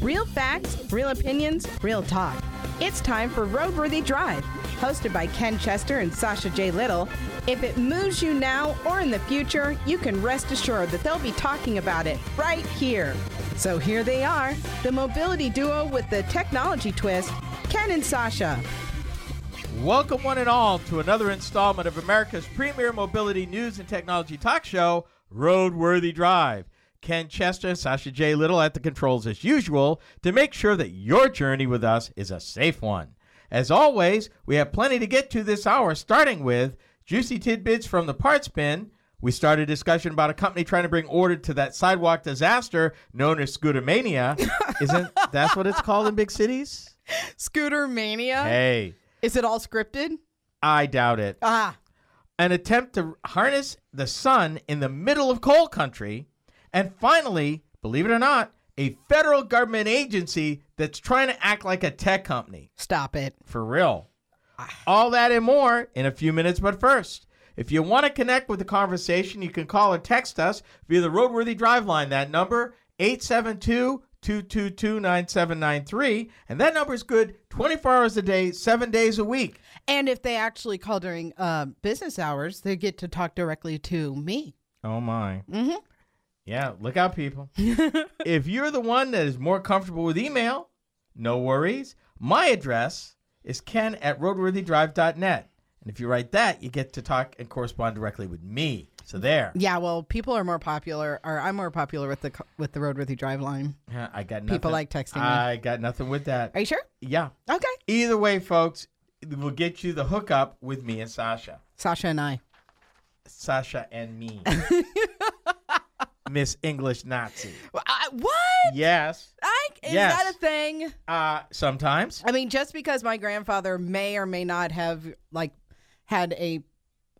Real facts, real opinions, real talk. It's time for Roadworthy Drive, hosted by Ken Chester and Sasha J. Little. If it moves you now or in the future, you can rest assured that they'll be talking about it right here. So here they are, the mobility duo with the technology twist, Ken and Sasha. Welcome, one and all, to another installment of America's premier mobility news and technology talk show, Roadworthy Drive. Ken Chester and Sasha J. Little at the controls as usual to make sure that your journey with us is a safe one. As always, we have plenty to get to this hour, starting with juicy tidbits from the parts bin. We started a discussion about a company trying to bring order to that sidewalk disaster known as Scootermania. Isn't that what it's called in big cities? Scooter Mania? Hey, Is it all scripted? I doubt it. Ah, an attempt to harness the sun in the middle of coal country, and finally, believe it or not, a federal government agency that's trying to act like a tech company. stop it. For real. All that and more in a few minutes, but first, if you want to connect with the conversation, you can call or text us via the Roadworthy Drive line. That number, 872 222 9793. And that number is good 24 hours a day, seven days a week. And if they actually call during uh, business hours, they get to talk directly to me. Oh my. Mm-hmm. Yeah, look out, people. if you're the one that is more comfortable with email, no worries. My address is ken at roadworthydrive.net. And if you write that, you get to talk and correspond directly with me. So there. Yeah, well, people are more popular, or I'm more popular with the with the Roadworthy Drive line. Yeah, I got nothing. People like texting me. I got nothing with that. Are you sure? Yeah. Okay. Either way, folks, we'll get you the hookup with me and Sasha. Sasha and I. Sasha and me. Miss English Nazi. I- what? Yes. I, is Yes. that a thing? Uh, sometimes. I mean, just because my grandfather may or may not have like had a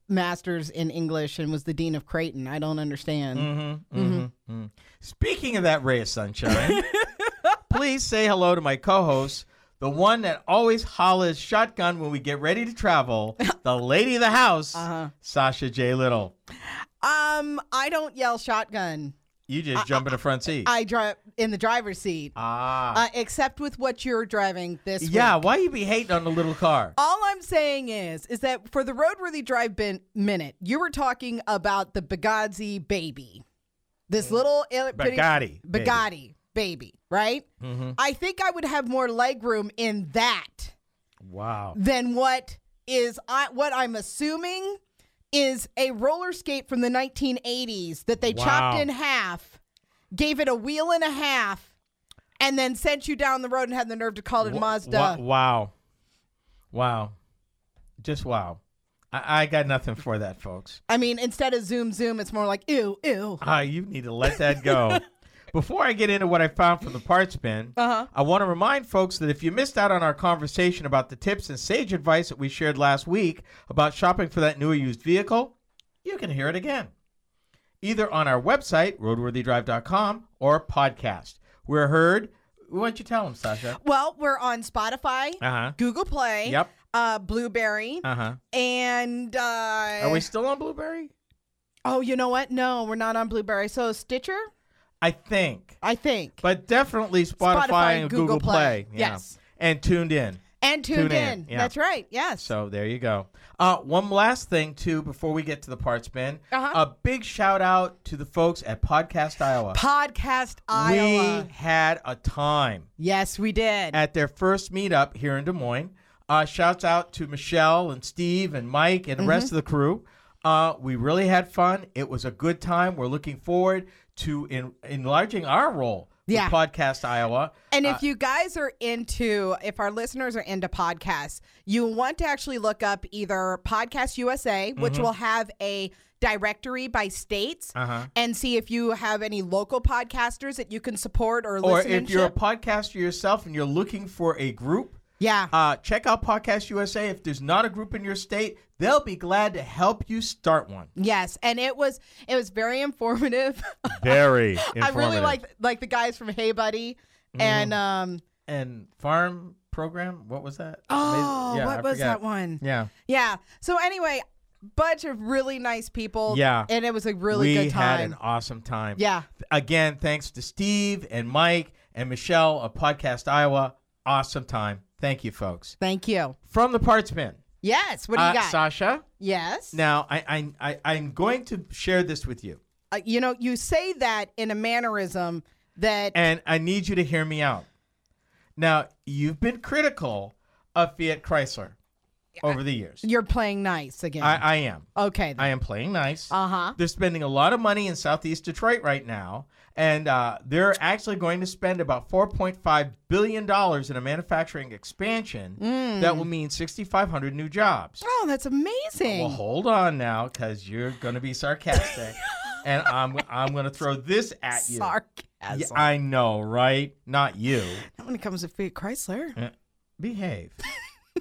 master's in English and was the dean of Creighton, I don't understand. Mm-hmm, mm-hmm. Speaking of that ray of sunshine, please say hello to my co-host, the one that always hollers shotgun when we get ready to travel, the lady of the house, Uh-huh. Sasha J. Little. Um, I don't yell shotgun. You just jump in the front seat. I drive in the driver's seat, ah. uh, except with what you're driving this yeah, week. why you be hating on the little car? All I'm saying is, is that for the roadworthy drive bin- minute, you were talking about the Bugatti baby, this little il- pretty- Bugatti baby. Bugatti baby, right? I think I would have more leg room in that Wow. than what is I, what I'm assuming is a roller skate from the 1980s that they chopped in half, gave it a wheel and a half, and then sent you down the road and had the nerve to call it Mazda. wow. Wow. Just wow. I, I got nothing for that, folks. I mean, instead of zoom zoom, it's more like ew ew. Ah, you need to let that go. Before I get into what I found from the parts bin, Uh-huh. I want to remind folks that if you missed out on our conversation about the tips and sage advice that we shared last week about shopping for that new or used vehicle, you can hear it again. Either on our website, roadworthydrive.com, or podcast. We're heard. Why don't you tell them, Sasha? Well, we're on Spotify, Uh huh. Google Play, Yep. uh, Blubrry, Uh huh. and uh, Are we still on Blubrry? oh, you know what? No, we're not on Blubrry. So Stitcher, I think. I think, But definitely Spotify, Spotify and Google, Google Play. Play. Yeah. Yes. And tuned in. and tuned tune in, in. yeah. That's right. Yes. So there you go. Uh, one last thing too before we get to the parts bin. Uh-huh. A big shout out to the folks at Podcast Iowa. Podcast Iowa. We had a time yes, we did. at their first meetup here in Des Moines. Uh, shouts out to Michelle and Steve and Mike and the rest Mm-hmm. of the crew. Uh, we really had fun. It was a good time. We're looking forward to en- enlarging our role with Yeah. Podcast Iowa. And Uh, if you guys are into, if our listeners are into podcasts, you want to actually look up either Podcast USA, which Mm-hmm. will have a directory by states, Uh-huh. and see if you have any local podcasters that you can support or or if you're a podcaster yourself and you're looking for a group, yeah. uh, check out Podcast USA. If there's not a group in your state, they'll be glad to help you start one. Yes, and it was it was very informative. Very I really like like the guys from Hey Buddy Mm-hmm. and um and farm program. What was that? oh yeah, what I was forgot. that one? Yeah. Yeah. So anyway, bunch of really nice people. Yeah. and it was a really we good time. We had an awesome time. yeah, Again, thanks to Steve and Mike and Michelle of Podcast Iowa. Awesome time. Thank you, folks. thank you. From the parts bin. Yes, what do you uh, got? Sasha. yes, Now, I, I, I, I'm going to share this with you, uh, you know you say that in a mannerism that and I need you to hear me out. Now, you've been critical of Fiat Chrysler over the years. you're playing nice again. I, I am. okay. I am playing nice. Uh huh. They're spending a lot of money in Southeast Detroit right now, and uh, they're actually going to spend about $4.5 billion in a manufacturing expansion that will mean 6,500 new jobs. Oh, that's amazing. Well, hold on now, because you're going to be sarcastic, and I'm I'm going to throw this at you. Sarcasm. Yeah, I know, right? Not you. Not when it comes to Fiat Chrysler. Behave.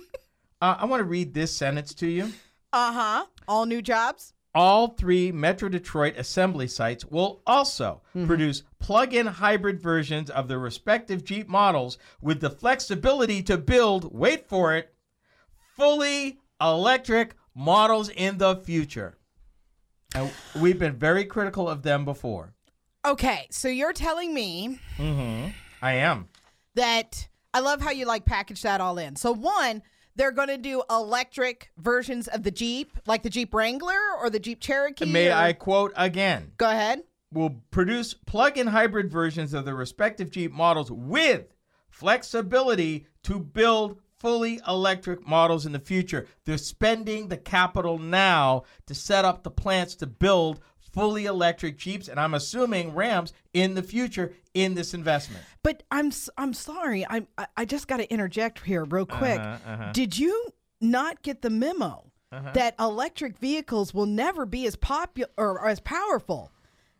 uh, I want to read this sentence to you. Uh huh. All new jobs. All three Metro Detroit assembly sites will also produce plug in hybrid versions of their respective Jeep models with the flexibility to build, wait for it, fully electric models in the future. And we've been very critical of them before. Okay, so you're telling me Mm-hmm. I am. that I love how you like package that all in. So one, they're going to do electric versions of the Jeep, like the Jeep Wrangler or the Jeep Cherokee. May or- I quote again? go ahead? will produce plug-in hybrid versions of the respective Jeep models with flexibility to build fully electric models in the future. They're spending the capital now to set up the plants to build fully electric Jeeps and I'm assuming Rams in the future in this investment. But I'm I'm sorry. I'm I, I just got to interject here real quick. Uh-huh, uh-huh. Did you not get the memo Uh-huh. that electric vehicles will never be as popular or as powerful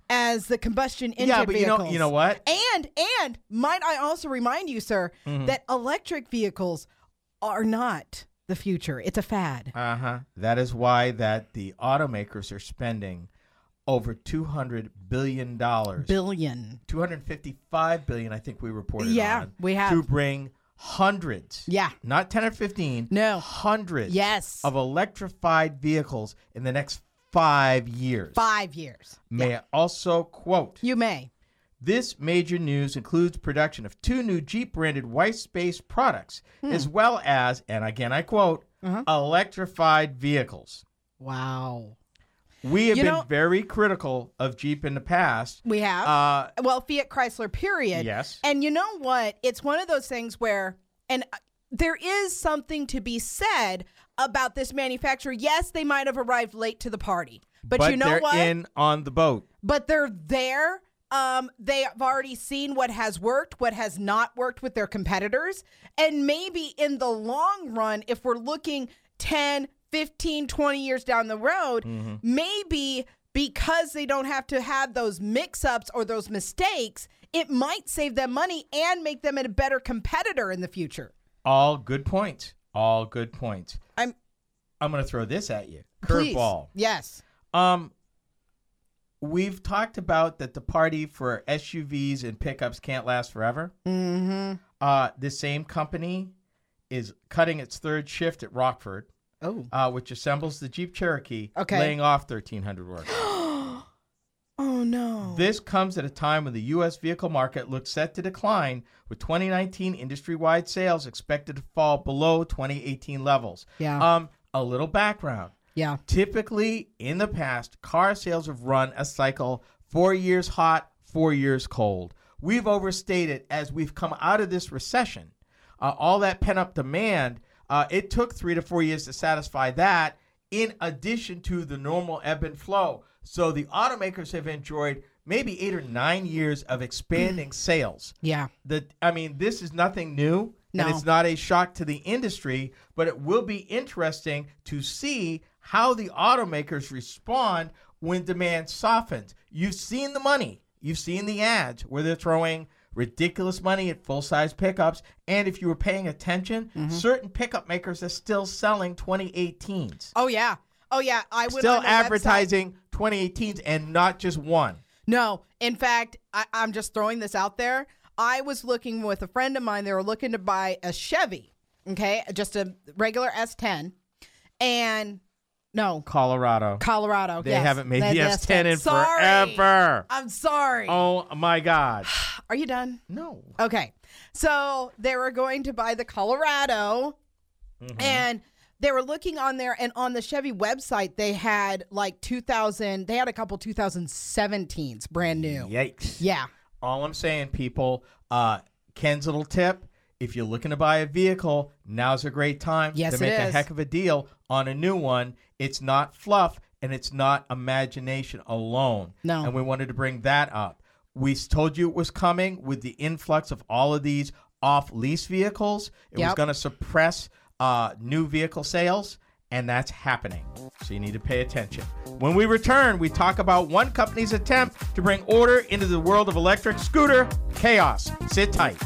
as the combustion engine yeah, but you know you know what? And and might I also remind you, sir, Mm-hmm. that electric vehicles are not the future. It's a fad. Uh-huh. That is why that the automakers are spending over 200 billion dollars Billion. 255 billion i think we reported Yeah, on, we have. to bring hundreds Yeah. not 10 or 15 No. hundreds Yes. of electrified vehicles in the next five years Five years. may I also quote You may. this major news includes production of two new jeep branded white space products Hmm. as well as and again i quote Uh-huh. electrified vehicles Wow. We have You been know- very critical of jeep in the past We have. uh well, Fiat Chrysler, period. Yes. And you know what? It's one of those things where, and uh, there is something to be said about this manufacturer. Yes, they might have arrived late to the party, but, you know they're what? in on the boat but they're there. Um, they have already seen what has worked, what has not worked with their competitors. And maybe in the long run, if we're looking 10, 15, 20 years down the road, Mm-hmm. maybe because they don't have to have those mix ups or those mistakes, it might save them money and make them a better competitor in the future. All good points. All good points. I'm I'm going to throw this at you. Curveball. Yes. Um, we've talked about that the party for SUVs and pickups can't last forever. Mm-hmm. Uh, this same company is cutting its third shift at Rockford, Oh. uh, which assembles the Jeep Cherokee, Okay. laying off 1,300 workers. Oh no. This comes at a time when the U.S. vehicle market looks set to decline, with 2019 industry-wide sales expected to fall below 2018 levels. Yeah. Um, a little background. yeah. Typically, in the past, car sales have run a cycle four years hot, four years cold. We've overstated as we've come out of this recession. Uh, all that pent up demand, uh, it took three to four years to satisfy that, in addition to the normal ebb and flow. So the automakers have enjoyed maybe eight or nine years of expanding sales. Yeah. The, I mean, this is nothing new. No. And it's not a shock to the industry, but it will be interesting to see how the automakers respond when demand softens. You've seen the money, you've seen the ads where they're throwing ridiculous money at full size pickups. And if you were paying attention, Mm-hmm. certain pickup makers are still selling 2018s, Oh yeah. Oh yeah. I went still their website. advertising 2018s and not just one. No, in fact, I, I'm just throwing this out there. I was looking with a friend of mine. They were looking to buy a Chevy, okay, just a regular S10, and No, Colorado. Colorado. They yes. haven't made That- the that's S10 in Sorry. forever. I'm sorry. Oh my God. Are you done? No. Okay. So they were going to buy the Colorado Mm-hmm. and they were looking on there and on the Chevy website they had like 2000 they had a couple 2017s brand new. Yikes. Yeah. All I'm saying, people, uh, Ken's little tip if you're looking to buy a vehicle, now's a great time Yes, to make a heck of a deal on a new one. It's not fluff and it's not imagination alone. No. And we wanted to bring that up. We told you it was coming with the influx of all of these off lease vehicles. It was going to suppress uh, new vehicle sales. And that's happening. So you need to pay attention. When we return, we talk about one company's attempt to bring order into the world of electric scooter chaos. Sit tight.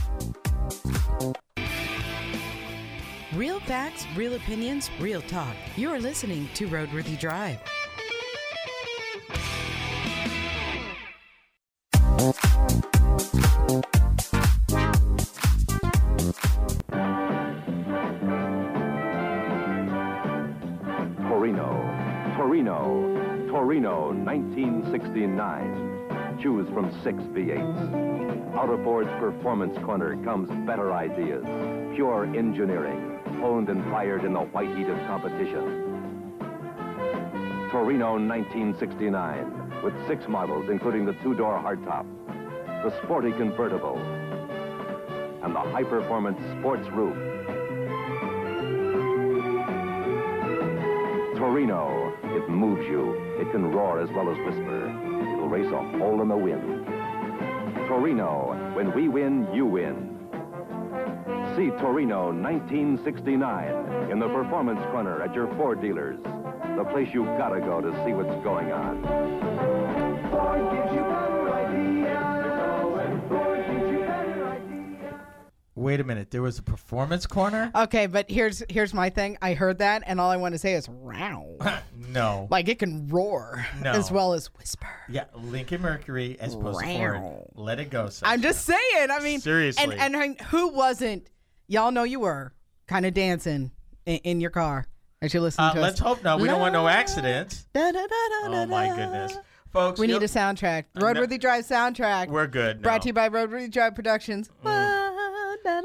Real facts, real opinions, real talk. You are listening to Roadworthy Drive. Torino, Torino, Torino, 1969. Choose from six V8s. Out of Ford's Performance Corner comes better ideas, pure engineering, honed and fired in the white heat of competition. Torino 1969, with six models, including the two-door hardtop, the sporty convertible, and the high-performance sports roof. Torino, it moves you. It can roar as well as whisper. It'll race a hole in the wind. Torino, when we win, you win. See Torino 1969 in the Performance Corner at your Ford dealers. The place you gotta go to see what's going on. Ford gives you better ideas. Ford gives you better ideas. Wait a minute. There was a performance corner? Okay, but here's here's my thing. I heard that and all I want to say is row. no. like it can roar No. as well as whisper. Yeah, Lincoln Mercury as opposed to Ford. Let it go. Sasha. I'm just saying. I mean, Seriously. And and who wasn't? Y'all know you were kind of dancing in, in your car as you listen Uh, to let's us. hope not. We don't want no accidents. Da, da, da, Oh my goodness, folks. We need a soundtrack. Roadworthy Drive soundtrack. We're good. Brought now. to you by Roadworthy Drive Productions. Da,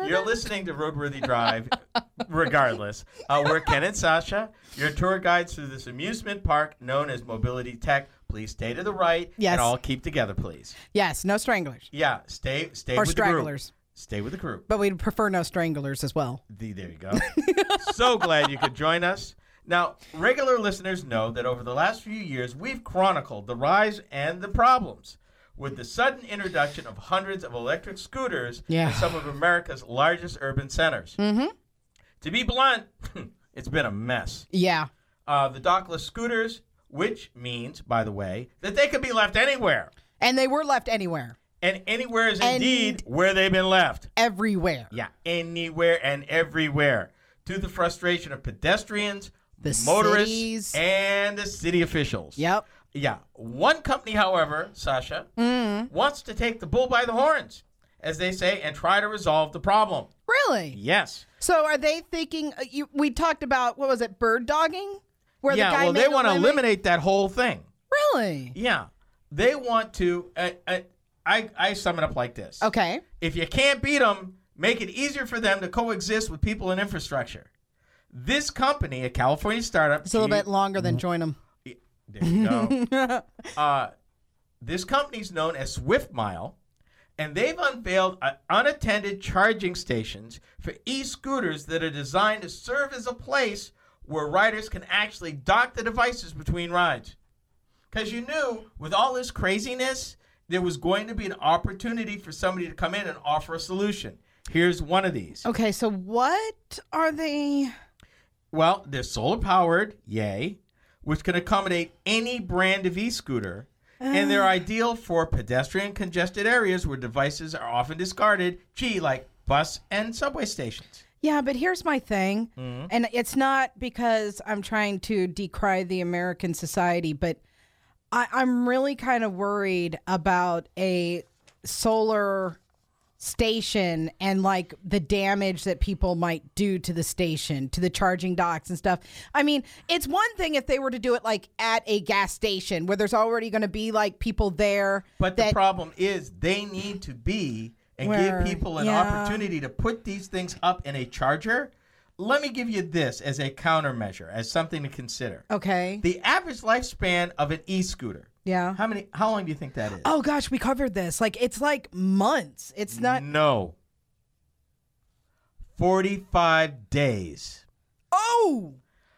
You're listening to Roadworthy Drive, regardless. Uh, we're Ken and Sasha, your tour guides through this amusement park known as Mobility Tech. Please stay to the right Yes. and all keep together, please. Yes, no stranglers Yeah, stay stay or with the group. Stay with the crew. but we'd prefer no stranglers as well. The, there you go. so glad you could join us. Now, regular listeners know that over the last few years, we've chronicled the rise and the problems with the sudden introduction of hundreds of electric scooters Yeah. in some of America's largest urban centers. Mm-hmm. To be blunt, it's been a mess. Yeah. Uh, the dockless scooters, which means, by the way, that they could be left anywhere. And they were left anywhere, And anywhere is And- indeed where they've been left. everywhere. Yeah, anywhere and everywhere. To the frustration of pedestrians, The motorists, cities. and the city officials. Yep. Yeah. One company, however, Sasha, Mm. wants to take the bull by the horns, as they say, and try to resolve the problem. Really? Yes. So are they thinking? Uh, you, we talked about what was it? Bird dogging, where yeah, the guy well, they want to eliminate that whole thing. Really? Yeah. They want to. Uh, uh, I, I sum it up like this. Okay. If you can't beat them, make it easier for them to coexist with people and infrastructure. This company, a California startup, It's a little G- bit longer than join them. There you go. uh, this company's known as SwiftMile, and they've unveiled uh, unattended charging stations for e-scooters that are designed to serve as a place where riders can actually dock the devices between rides. Because you knew, with all this craziness, there was going to be an opportunity for somebody to come in and offer a solution. Here's one of these. Okay, so what are they? Well, they're solar powered, yay, which can accommodate any brand of e scooter. And they're ideal for pedestrian congested areas where devices are often discarded, gee, like bus and subway stations. Yeah, but here's my thing, Mm-hmm. and it's not because I'm trying to decry the American society, but I, I'm really kind of worried about a solar station and like the damage that people might do to the station, to the charging docks and stuff. I mean, it's one thing if they were to do it like at a gas station where there's already going to be like people there. But the problem is they need to be and Where- give people an yeah. opportunity to put these things up in a charger. Let me give you this as a countermeasure, as something to consider. Okay. The average lifespan of an e-scooter. Yeah. How many? How long do you think that is? Oh gosh, we covered this. Like it's like months. It's not. no. Forty-five days, Oh.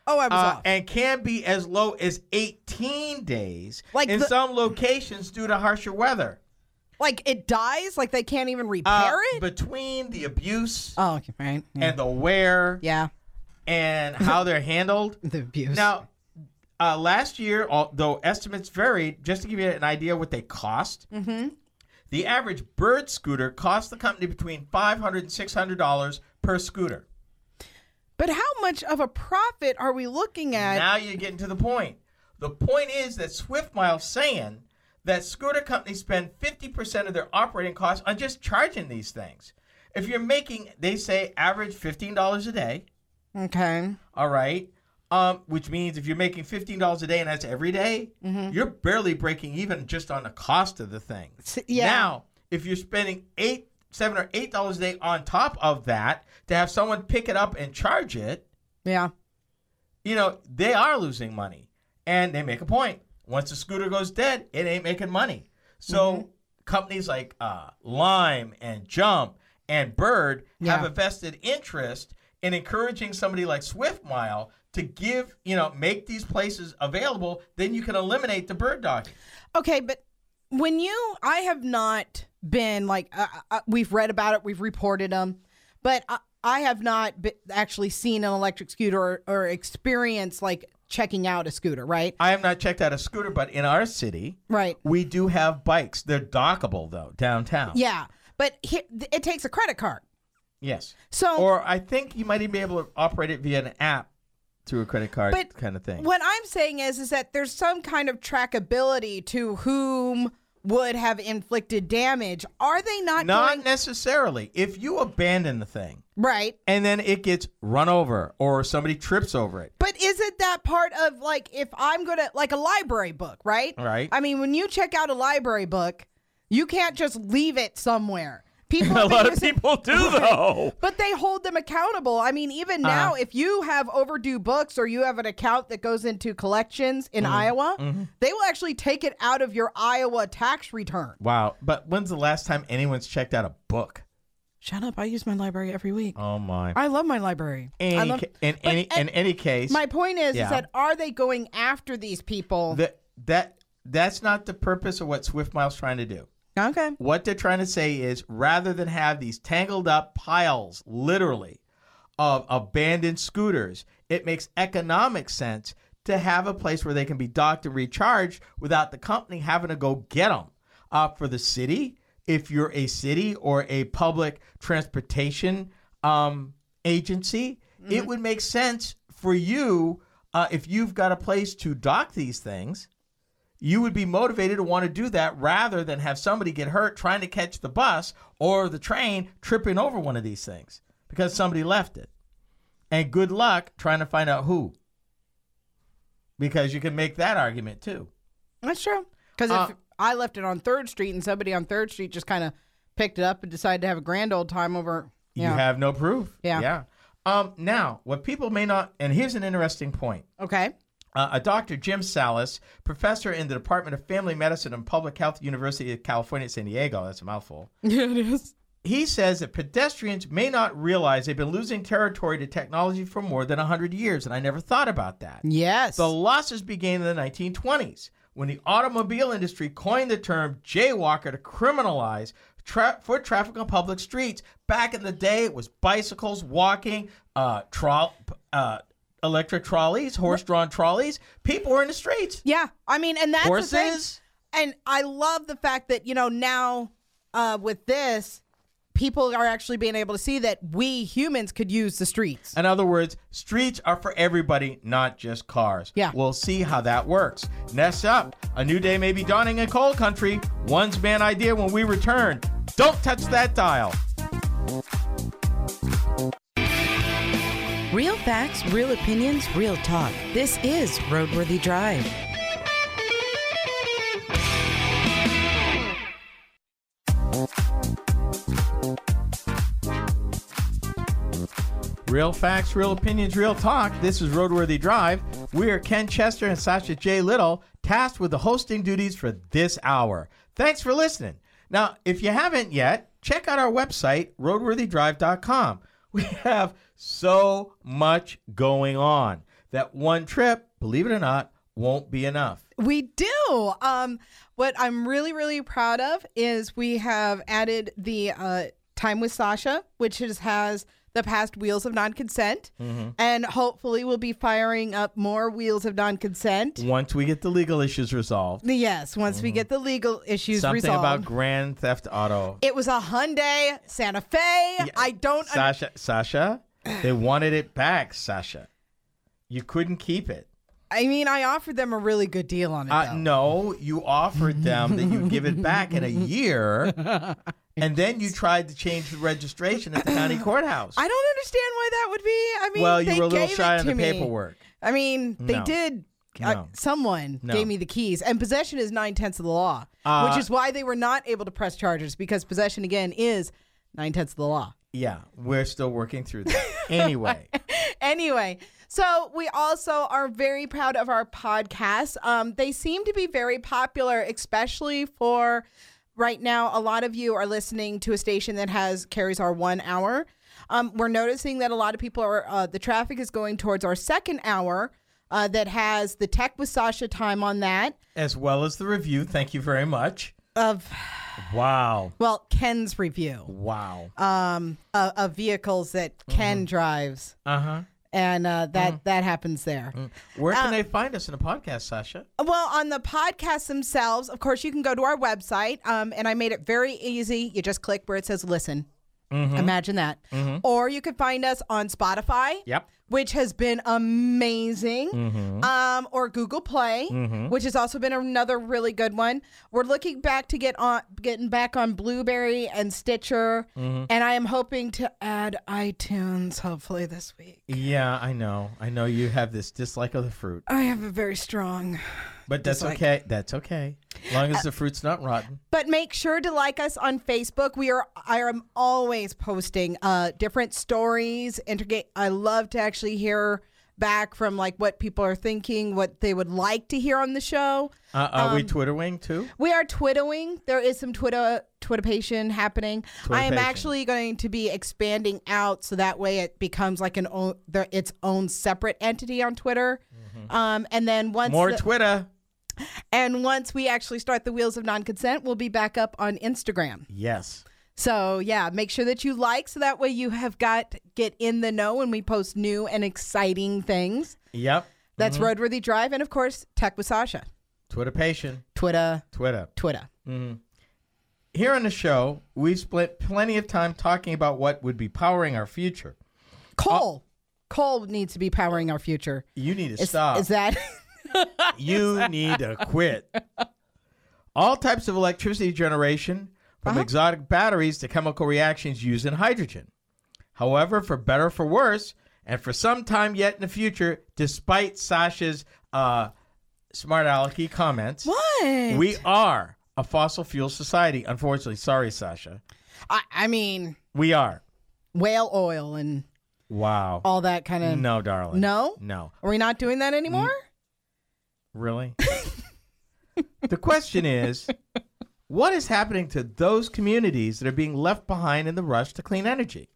Oh, I was uh, off. and can be as low as eighteen days Like in the- some locations due to harsher weather. Like it dies. Like they can't even Uh, repair it. between the abuse Oh, okay, right. Yeah. and the wear yeah. and how they're handled. The abuse. Now, uh, last year, although estimates varied, just to give you an idea what they cost, Mm-hmm. the average bird scooter cost the company between $500 and $600 per scooter. But how much of a profit are we looking at? now you're getting to the point. The point is that SwiftMile's saying that scooter companies spend 50% of their operating costs on just charging these things. If you're making, they say, average $15 a day, okay. all right, um, which means if you're making $15 a day and that's every day, you're barely breaking even just on the cost of the thing. Yeah. Now, if you're spending eight, seven or eight dollars a day on top of that to have someone pick it up and charge it, Yeah. you know, they are losing money. And they make a point. Once the scooter goes dead, it ain't making money. So Mm-hmm. companies like uh, Lime and Jump and Bird have Yeah. a vested interest in encouraging somebody like SwiftMile to give, you know, make these places available. Then you can eliminate the bird dogging. Okay, but when you, I have not been like, uh, uh, we've read about it, we've reported them, but I, I have not actually seen an electric scooter or, or experienced like checking out a scooter, right? I have not checked out a scooter, but in our city, Right. we do have bikes. They're dockable though downtown. Yeah, but he, it takes a credit card. Yes. So Or I think you might even be able to operate it via an app through a credit card kind of thing. What I'm saying is, is that there's some kind of trackability to whom would have inflicted damage. Are they not, Not doing necessarily. If you abandon the thing right? and then it gets run over or somebody trips over it, But isn't that part of like if I'm gonna like a library book, right? Right. I mean, when you check out a library book, you can't just leave it somewhere. People a lot of people do though. But they hold them accountable. I mean, even now, Uh-huh. if you have overdue books or you have an account that goes into collections in Mm-hmm. Iowa, they will actually take it out of your Iowa tax return. Wow. But when's the last time anyone's checked out a book? Shut up! I use my library every week. Oh my. I love my library. Any, love- in any in any case, my point is, Yeah. is that are they going after these people? that that that's not the purpose of what SwiftMile's trying to do. Okay. What they're trying to say is rather than have these tangled up piles, literally, of abandoned scooters, it makes economic sense to have a place where they can be docked and recharged without the company having to go get them. Uh, for the city, if you're a city or a public transportation um, agency, it would make sense for you uh, if you've got a place to dock these things you would be motivated to want to do that rather than have somebody get hurt trying to catch the bus or the train tripping over one of these things because somebody left it. And good luck trying to find out who. Because you can make that argument too. That's true. Because Uh, if I left it on Third Street and somebody on Third Street just kind of picked it up and decided to have a grand old time over, You yeah, have no proof. Yeah. Yeah. Um, now, what people may not, and here's an interesting point. okay, Uh, a Dr. Jim Sallis, professor in the Department of Family Medicine and Public Health, University of California at San Diego, that's a mouthful. yeah, it is. He says that pedestrians may not realize they've been losing territory to technology for more than 100 years, and I never thought about that. Yes, The losses began in the 1920s when the automobile industry coined the term jaywalker to criminalize tra- foot traffic on public streets. Back in the day, it was bicycles, walking, uh, troll- uh, electric trolleys, horse-drawn trolleys. People were in the streets. yeah. I mean, and that's the thing. Horses. And I love the fact that you know now uh, with this, people are actually being able to see that we humans could use the streets. In other words, streets are for everybody, not just cars. Yeah. We'll see how that works. Next up, a new day may be dawning in coal country. One's man idea when we return. Don't touch that dial. Real facts, real opinions, real talk. This is Roadworthy Drive. Real facts, real opinions, real talk. This is Roadworthy Drive. We are Ken Chester and Sasha J. Little, tasked with the hosting duties for this hour. Thanks for listening. Now, if you haven't yet, check out our website, roadworthydrive.com. We have so much going on that one trip, believe it or not, won't be enough. We do. Um, what I'm really, really proud of is we have added the uh, time with Sasha, which is, has the past Wheels of Non Consent, Mm-hmm. and hopefully we'll be firing up more Wheels of Non Consent. Once we get the legal issues resolved, Yes, once we get the legal issues Mm-hmm. something resolved. about Grand Theft Auto. it was a Hyundai Santa Fe. I don't. un- Sasha, Sasha, they wanted it back, Sasha. You couldn't keep it. I mean, I offered them a really good deal on it. Uh, no, you offered them that you'd give it back in a year, and then you tried to change the registration at the county courthouse. I don't understand why that would be. I mean, well, they you were a little gave shy on the me. paperwork. I mean, they No. did. Uh, No. someone No. gave me the keys, and possession is nine tenths of the law, Uh, which is why they were not able to press charges because possession again is nine tenths of the law. Yeah, we're still working through that. Anyway, Anyway, so we also are very proud of our podcasts. Um, they seem to be very popular, especially for right now. A lot of you are listening to a station that has carries our one hour. Um, we're noticing that a lot of people are uh, the traffic is going towards our second hour. Uh, that has the tech with Sasha time on that as well as the review. Thank you very much. of Wow, well Ken's review wow. um, of, of vehicles that Ken drives, Uh huh. And uh, that that happens there. Where can Uh, they find us in the podcast, Sasha? Well, on the podcasts themselves, of course, you can go to our website, um, and I made it very easy. You just click where it says listen. Mm-hmm. Imagine that. Mm-hmm. Or you could find us on Spotify. Yep. Which has been amazing. Mm-hmm. Um, or Google Play, which has also been another really good one. We're looking back to get on getting back on Blubrry and Stitcher, and I am hoping to add iTunes hopefully this week. Yeah, I know. I know you have this dislike of the fruit, I have a very strong but that's Dislike. okay. That's okay. As long as the fruit's not rotten. But make sure to like us on Facebook. We are I am always posting uh different stories. Integrate I love to actually hear back from like what people are thinking, what they would like to hear on the show. Uh, are Um, we Twittering too? We are twittering. There is some Twitter Twitterpation happening. I am actually going to be expanding out so that way it becomes like an own the, its own separate entity on Twitter. Um, and then once Mm-hmm. More the- Twitter. And once we actually start the wheels of non-consent, we'll be back up on Instagram. Yes. So yeah, make sure that you like so that way you have got get in the know when we post new and exciting things. Yep. That's Mm-hmm. Roadworthy Drive and of course Tech with Sasha. Twitter patient. Twitter, Twitter. Twitter. Here on the show, we've spent plenty of time talking about what would be powering our future. Coal. Coal needs to be powering our future. You need to Is, stop. is that you need to quit. All types of electricity generation, from Uh-huh. exotic batteries to chemical reactions used in hydrogen. However, for better or for worse, and for some time yet in the future, despite Sasha's uh, smart alecky comments, what? we are a fossil fuel society. Unfortunately, sorry, Sasha. I, I mean We are. whale oil and Wow. all that kind of No, darling. No? No. Are we not doing that anymore? Really? the question is what is happening to those communities that are being left behind in the rush to clean energy?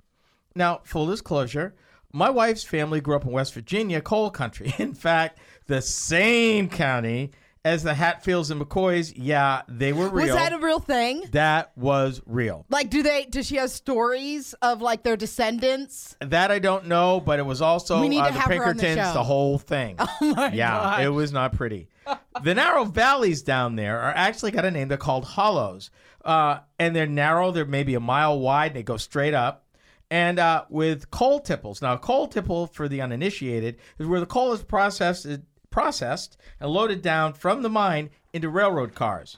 Now, full disclosure, my wife's family grew up in West Virginia, coal country. In fact, the same county as the Hatfields and McCoys. Yeah, they were real. Was that a real thing? that was real. Like, do they? Does she have stories of like their descendants? That I don't know, but it was also We need uh, to the have her on the Pinkertons, show. the whole thing. Oh my yeah, god! it was not pretty. the narrow valleys down there are actually got a name. They're called hollows, uh, and they're narrow. They're maybe a mile wide. And they go straight up. And uh, with coal tipples. Now, coal tipple for the uninitiated is where the coal is processed, processed and loaded down from the mine into railroad cars.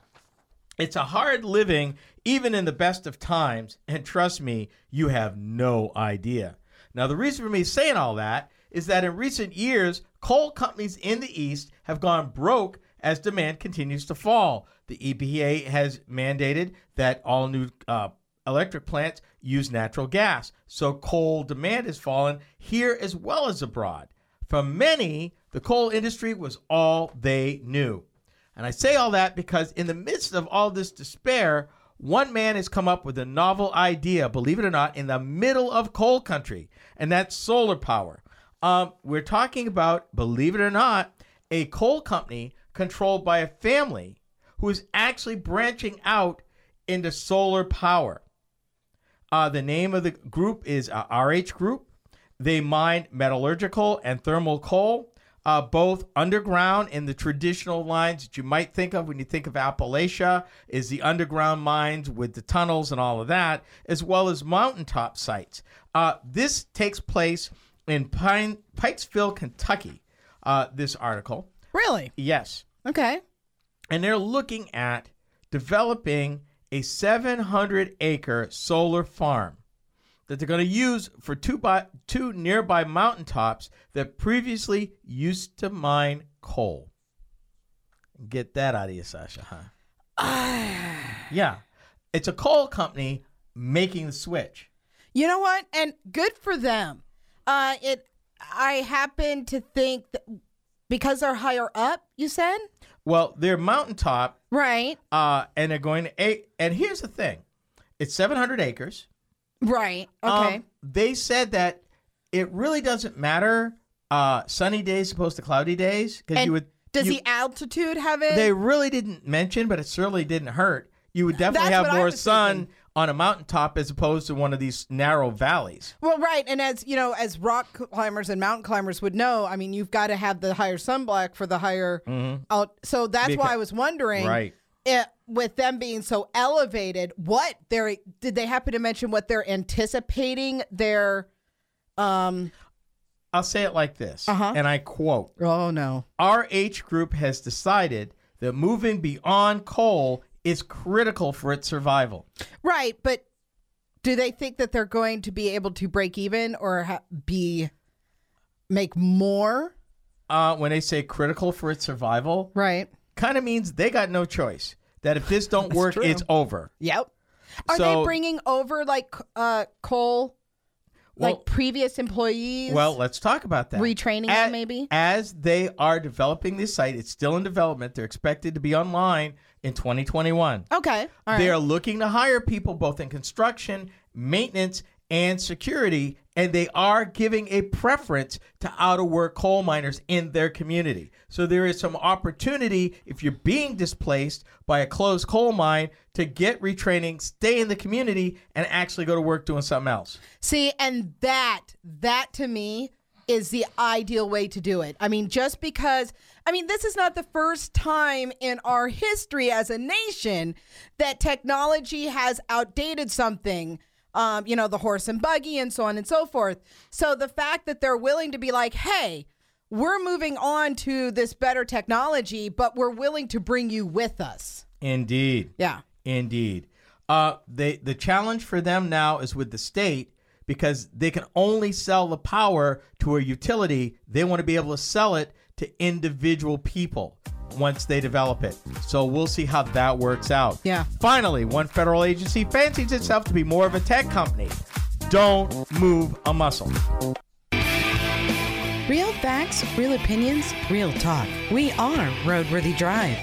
It's a hard living even in the best of times. And trust me, you have no idea. Now, the reason for me saying all that is that in recent years, coal companies in the East have gone broke as demand continues to fall. The EPA has mandated that all new uh, electric plants use natural gas. So coal demand has fallen here as well as abroad. For many, the coal industry was all they knew. And I say all that because in the midst of all this despair, one man has come up with a novel idea, believe it or not, in the middle of coal country, and that's solar power. Um, we're talking about, believe it or not, a coal company controlled by a family who is actually branching out into solar power. Uh, the name of the group is uh, RH Group. They mine metallurgical and thermal coal, uh, both underground in the traditional lines that you might think of when you think of Appalachia, is the underground mines with the tunnels and all of that, as well as mountaintop sites. Uh, this takes place in Pine, Pikesville, Kentucky. Uh, this article, Really? yes, Okay. and they're looking at developing a 700 acre solar farm that they're going to use for two by two nearby mountaintops that previously used to mine coal. Get that out of you, Sasha, huh? yeah. It's a coal company making the switch. You know what? And good for them. Uh, it. I happen to think that because they're higher up. You said Well, they're mountaintop, right, uh, and they're going to a and here's the thing. It's 700 acres. Right. Okay. Um, they said that it really doesn't matter uh, sunny days opposed to cloudy days because you would. does you- the altitude have it? They really didn't mention, but it certainly didn't hurt. You would definitely That's have more sun thinking. on a mountaintop as opposed to one of these narrow valleys. well, right. And as you know, as rock climbers and mountain climbers would know, I mean, you've got to have the higher sunblock for the higher out. So that's Because- why I was wondering, Right. it, with them being so elevated, what they're did they happen to mention what they're anticipating their um I'll say it like this, Uh-huh. and I quote oh no our RH Group has decided that moving beyond coal is critical for its survival. right but do they think that they're going to be able to break even or ha- be make more Uh, when they say critical for its survival, right kind of means they got no choice. That if this don't work, true. it's over. yep are So- they bringing over like uh coal Well- like previous employees Well, let's talk about that. Retraining them, As- maybe? As they are developing this site, it's still in development. They're expected to be online in 2021. okay all right They are looking to hire people both in construction, maintenance, and security, and they are giving a preference to out of work coal miners in their community. So there is some opportunity if you're being displaced by a closed coal mine to get retraining, stay in the community, and actually go to work doing something else. See, and that that to me is the ideal way to do it. I mean, just because I mean, this is not the first time in our history as a nation that technology has outdated something. Um, you know, the horse and buggy and so on and so forth. So the fact that they're willing to be like, "Hey, we're moving on to this better technology, but we're willing to bring you with us." Indeed. Yeah. Indeed. Uh, they the challenge for them now is with the state because they can only sell the power to a utility. They want to be able to sell it to individual people once they develop it. So we'll see how that works out. Yeah. Finally, one federal agency fancies itself to be more of a tech company. Don't move a muscle. Real facts, real opinions, real talk. We are Roadworthy Drive.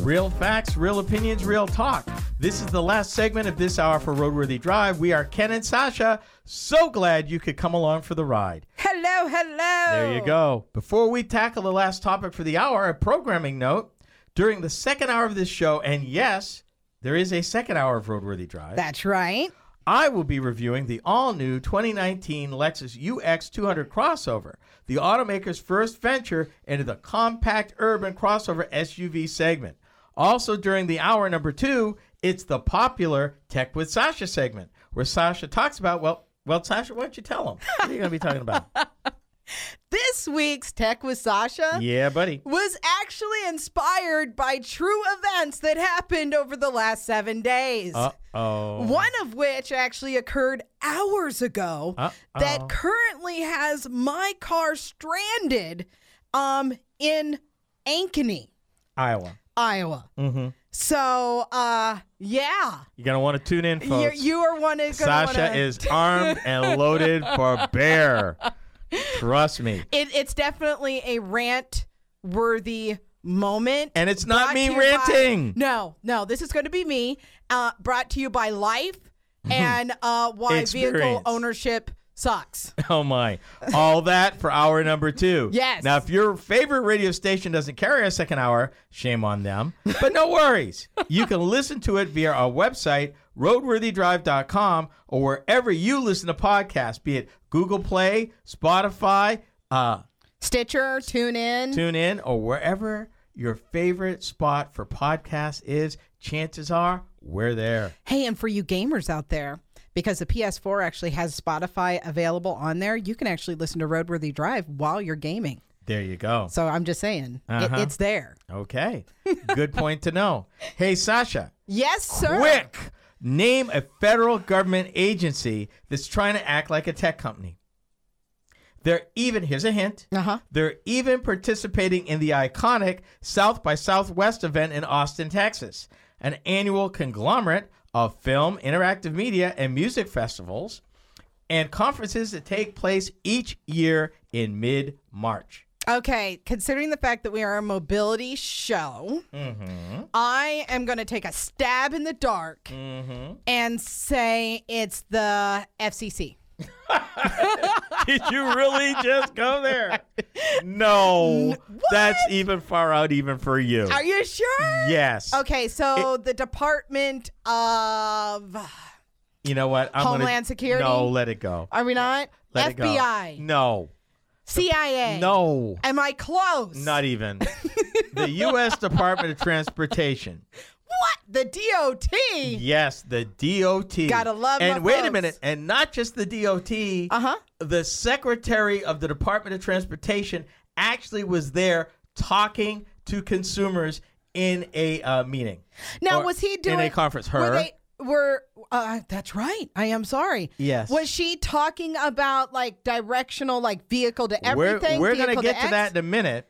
Real facts, real opinions, real talk. This is the last segment of this hour for Roadworthy Drive. We are Ken and Sasha. So glad you could come along for the ride. Hello, hello. There you go. Before we tackle the last topic for the hour, a programming note. During the second hour of this show, and yes, there is a second hour of Roadworthy Drive, That's right. I will be reviewing the all new 2019 Lexus UX 200 crossover, the automaker's first venture into the compact urban crossover SUV segment. Also, during the hour number two, it's the popular Tech with Sasha segment, where Sasha talks about, well, well, Sasha, why don't you tell them? What are you going to be talking about? This week's Tech with Sasha Yeah, buddy. was actually inspired by true events that happened over the last seven days. Uh oh. One of which actually occurred hours ago Uh-oh. that currently has my car stranded um, in Ankeny, Iowa. Iowa. Mm-hmm. So, uh, yeah. You're gonna want to tune in, You, folks. you are one of Sasha wanna, is armed and loaded for bear. Trust me. It, it's definitely a rant worthy moment. And it's not me ranting. By, no, no, this is going to be me. Uh, brought to you by Life and uh, why vehicle ownership sucks. Oh my. All that for hour number two. Yes. Now, if your favorite radio station doesn't carry a second hour, shame on them. But no worries. you can listen to it via our website, roadworthydrive.com, or wherever you listen to podcasts, be it Google Play, Spotify, uh, Stitcher, tune in. tune in, or wherever your favorite spot for podcasts is. Chances are we're there. Hey, and for you gamers out there, because the PS4 actually has Spotify available on there, you can actually listen to Roadworthy Drive while you're gaming. There you go. So I'm just saying, Uh-huh. it's there. Okay. Good point to know. Hey, Sasha. Yes, sir. Quick! Name a federal government agency that's trying to act like a tech company. They're even, here's a hint. Uh huh. They're even participating in the iconic South by Southwest event in Austin, Texas, an annual conglomerate of film, interactive media, and music festivals and conferences that take place each year in mid March. Okay, considering the fact that we are a mobility show, Mm-hmm. I am going to take a stab in the dark Mm-hmm. and say it's the FCC. Did you really just go there? No. That's even far out, even for you. Are you sure? Yes. Okay, so the Department of. You know what? I'm gonna- Homeland Security? No, let it go. Are we not? Let it go. FBI. No. CIA. No. Am I close? Not even. the U.S. Department of Transportation. What? The DOT? Yes, the DOT. Gotta love And wait a minute, and not just the DOT. Uh huh. The Secretary of the Department of Transportation actually was there talking to consumers in a uh, meeting. Now, was he doing in a conference? Were Her. they were? Uh, that's right. I am sorry. Yes. Was she talking about like directional, like vehicle to everything? We're, we're going to get to X? that in a minute.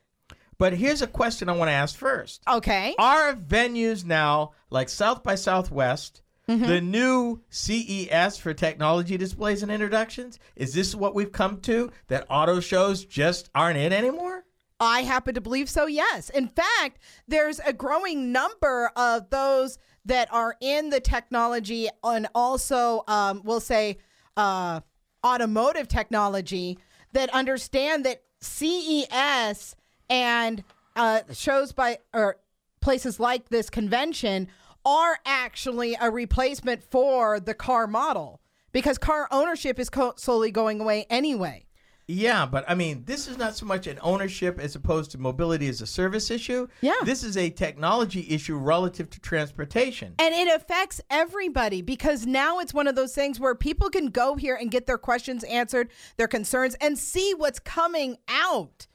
But here's a question I want to ask first. Okay. Are venues now like South by Southwest, Mm-hmm. the new CES for technology displays and introductions? Is this what we've come to? That auto shows just aren't it anymore? I happen to believe so, yes. In fact, there's a growing number of those that are in the technology and also, um, we'll say, uh, automotive technology that understand that CES and uh, shows by or places like this convention are actually a replacement for the car model because car ownership is co- slowly going away anyway. Yeah, but I mean, this is not so much an ownership as opposed to mobility as a service issue. Yeah. This is a technology issue relative to transportation. And it affects everybody because now it's one of those things where people can go here and get their questions answered, their concerns, and see what's coming out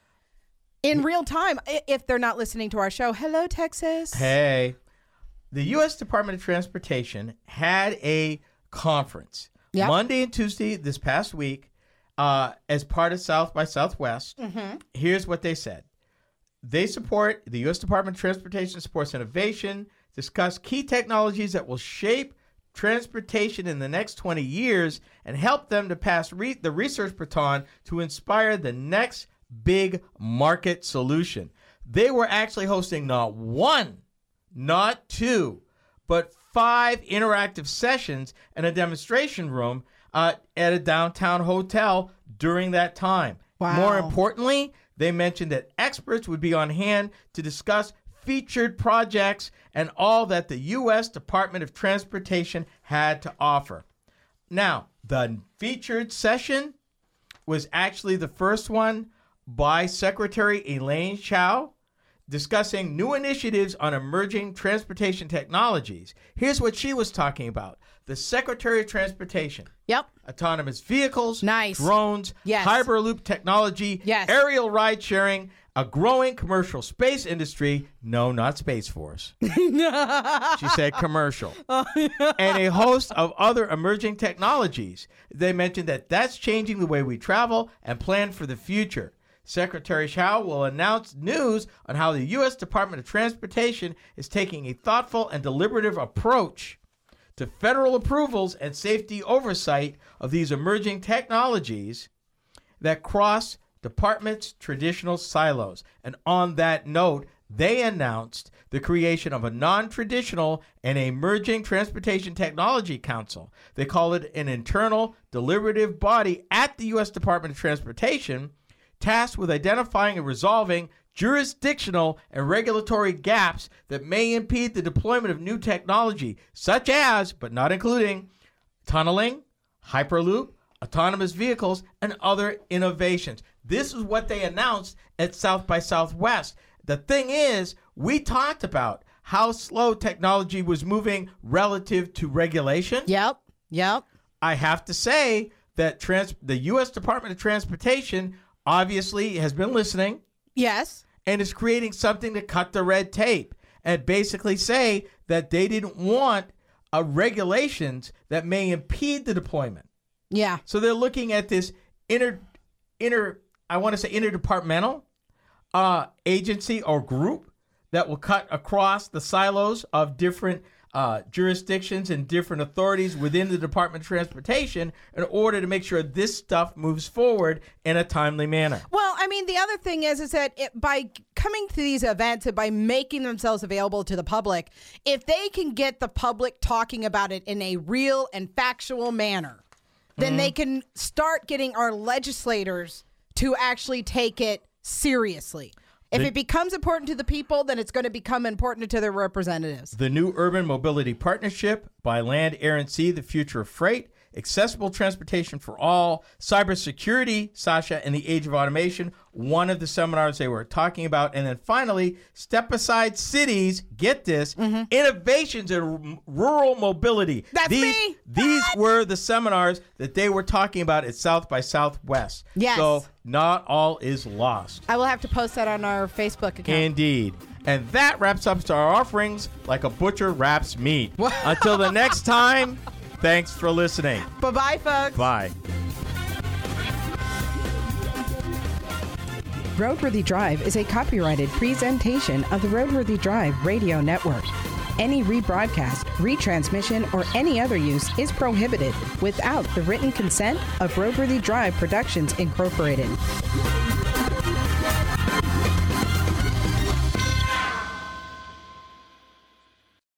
in real time if they're not listening to our show. Hello, Texas. Hey, the U.S. Department of Transportation had a conference Yep. Monday and Tuesday this past week uh, as part of South by Southwest. Here's what they said they support, the U.S. Department of Transportation supports innovation, discuss key technologies that will shape transportation in the next 20 years, and help them to pass re- the research baton to inspire the next big market solution. They were actually hosting not one, not two, but five interactive sessions in a demonstration room uh, at a downtown hotel during that time. Wow. More importantly, they mentioned that experts would be on hand to discuss featured projects and all that the U.S. Department of Transportation had to offer. Now, the featured session was actually the first one by Secretary Elaine Chao discussing new initiatives on emerging transportation technologies. Here's what she was talking about the Secretary of Transportation. Yep. Autonomous vehicles, Nice. drones, Yes. Hyperloop technology, Yes. aerial ride sharing, a growing commercial space industry. No, not Space Force. she said commercial. Oh, and a host of other emerging technologies. They mentioned that that's changing the way we travel and plan for the future. Secretary Chao will announce news on how the U.S. Department of Transportation is taking a thoughtful and deliberative approach to federal approvals and safety oversight of these emerging technologies that cross departments' traditional silos. And on that note, they announced the creation of a non traditional and emerging transportation technology council. They call it an internal deliberative body at the U.S. Department of Transportation tasked with identifying and resolving jurisdictional and regulatory gaps that may impede the deployment of new technology, such as, but not including, tunneling, hyperloop, autonomous vehicles, and other innovations. This is what they announced at South by Southwest. The thing is, we talked about how slow technology was moving relative to regulation. Yep. Yep. I have to say that trans- the U.S. Department of Transportation obviously has been listening Yes. and is creating something to cut the red tape and basically say that they didn't want uh, regulations that may impede the deployment. Yeah. So they're looking at this inter, inter I want to say interdepartmental uh, agency or group that will cut across the silos of different uh, jurisdictions and different authorities within the Department of Transportation in order to make sure this stuff moves forward in a timely manner. Well, I mean, the other thing is, is that it, by coming to these events and by making themselves available to the public, if they can get the public talking about it in a real and factual manner, then they can start getting our legislators to actually take it seriously. If The- it becomes important to the people, then it's going to become important to their representatives. The new Urban Mobility Partnership by Land, Air, and Sea, the future of freight, accessible transportation for all, cybersecurity, Sasha, and the age of automation, one of the seminars they were talking about. And then finally, step aside cities, get this, innovations in r- rural mobility. Mm-hmm. That's these, me. These were the seminars that they were talking about at South by Southwest. Yes. So not all is lost. I will have to post that on our Facebook account. Indeed. And that wraps up our offerings like a butcher wraps meat. Until the next time, thanks for listening. bye bye, folks. Bye. Roadworthy Drive is a copyrighted presentation of the Roadworthy Drive radio network. Any rebroadcast, retransmission, or any other use is prohibited without the written consent of Roadworthy Drive Productions Incorporated.